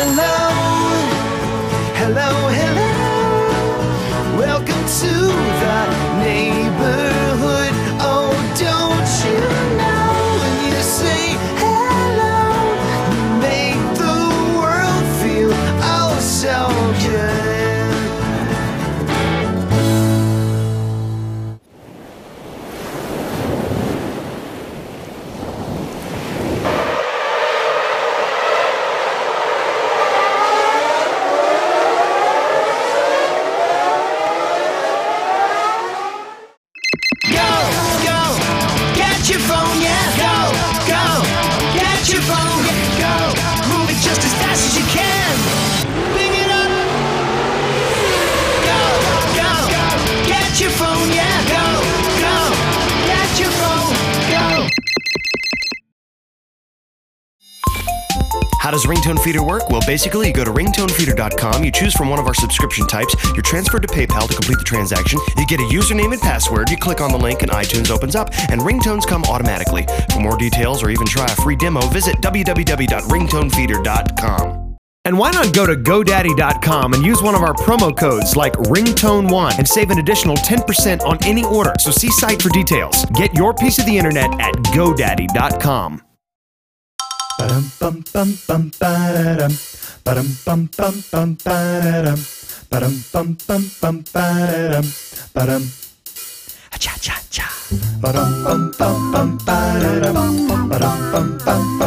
Hello, hello, hello. Welcome to the neighborhood. Oh, don't you know when you say hello, you make the world feel oh so How does Ringtone Feeder work? Well, basically, you go to ringtonefeeder.com, you choose from one of our subscription types, you're transferred to PayPal to complete the transaction, you get a username and password, you click on the link, and iTunes opens up, and ringtones come automatically. For more details or even try a free demo, visit www.ringtonefeeder.com. And why not go to GoDaddy.com and use one of our promo codes like Ringtone1 and save an additional 10% on any order? So see site for details. Get your piece of the internet at GoDaddy.com. Param pam pam pam pararam. Param pam pam pam pararam. Param pam pam pam pararam. Param. Cha cha cha. Param pam pam pam pararam. Param pam pam.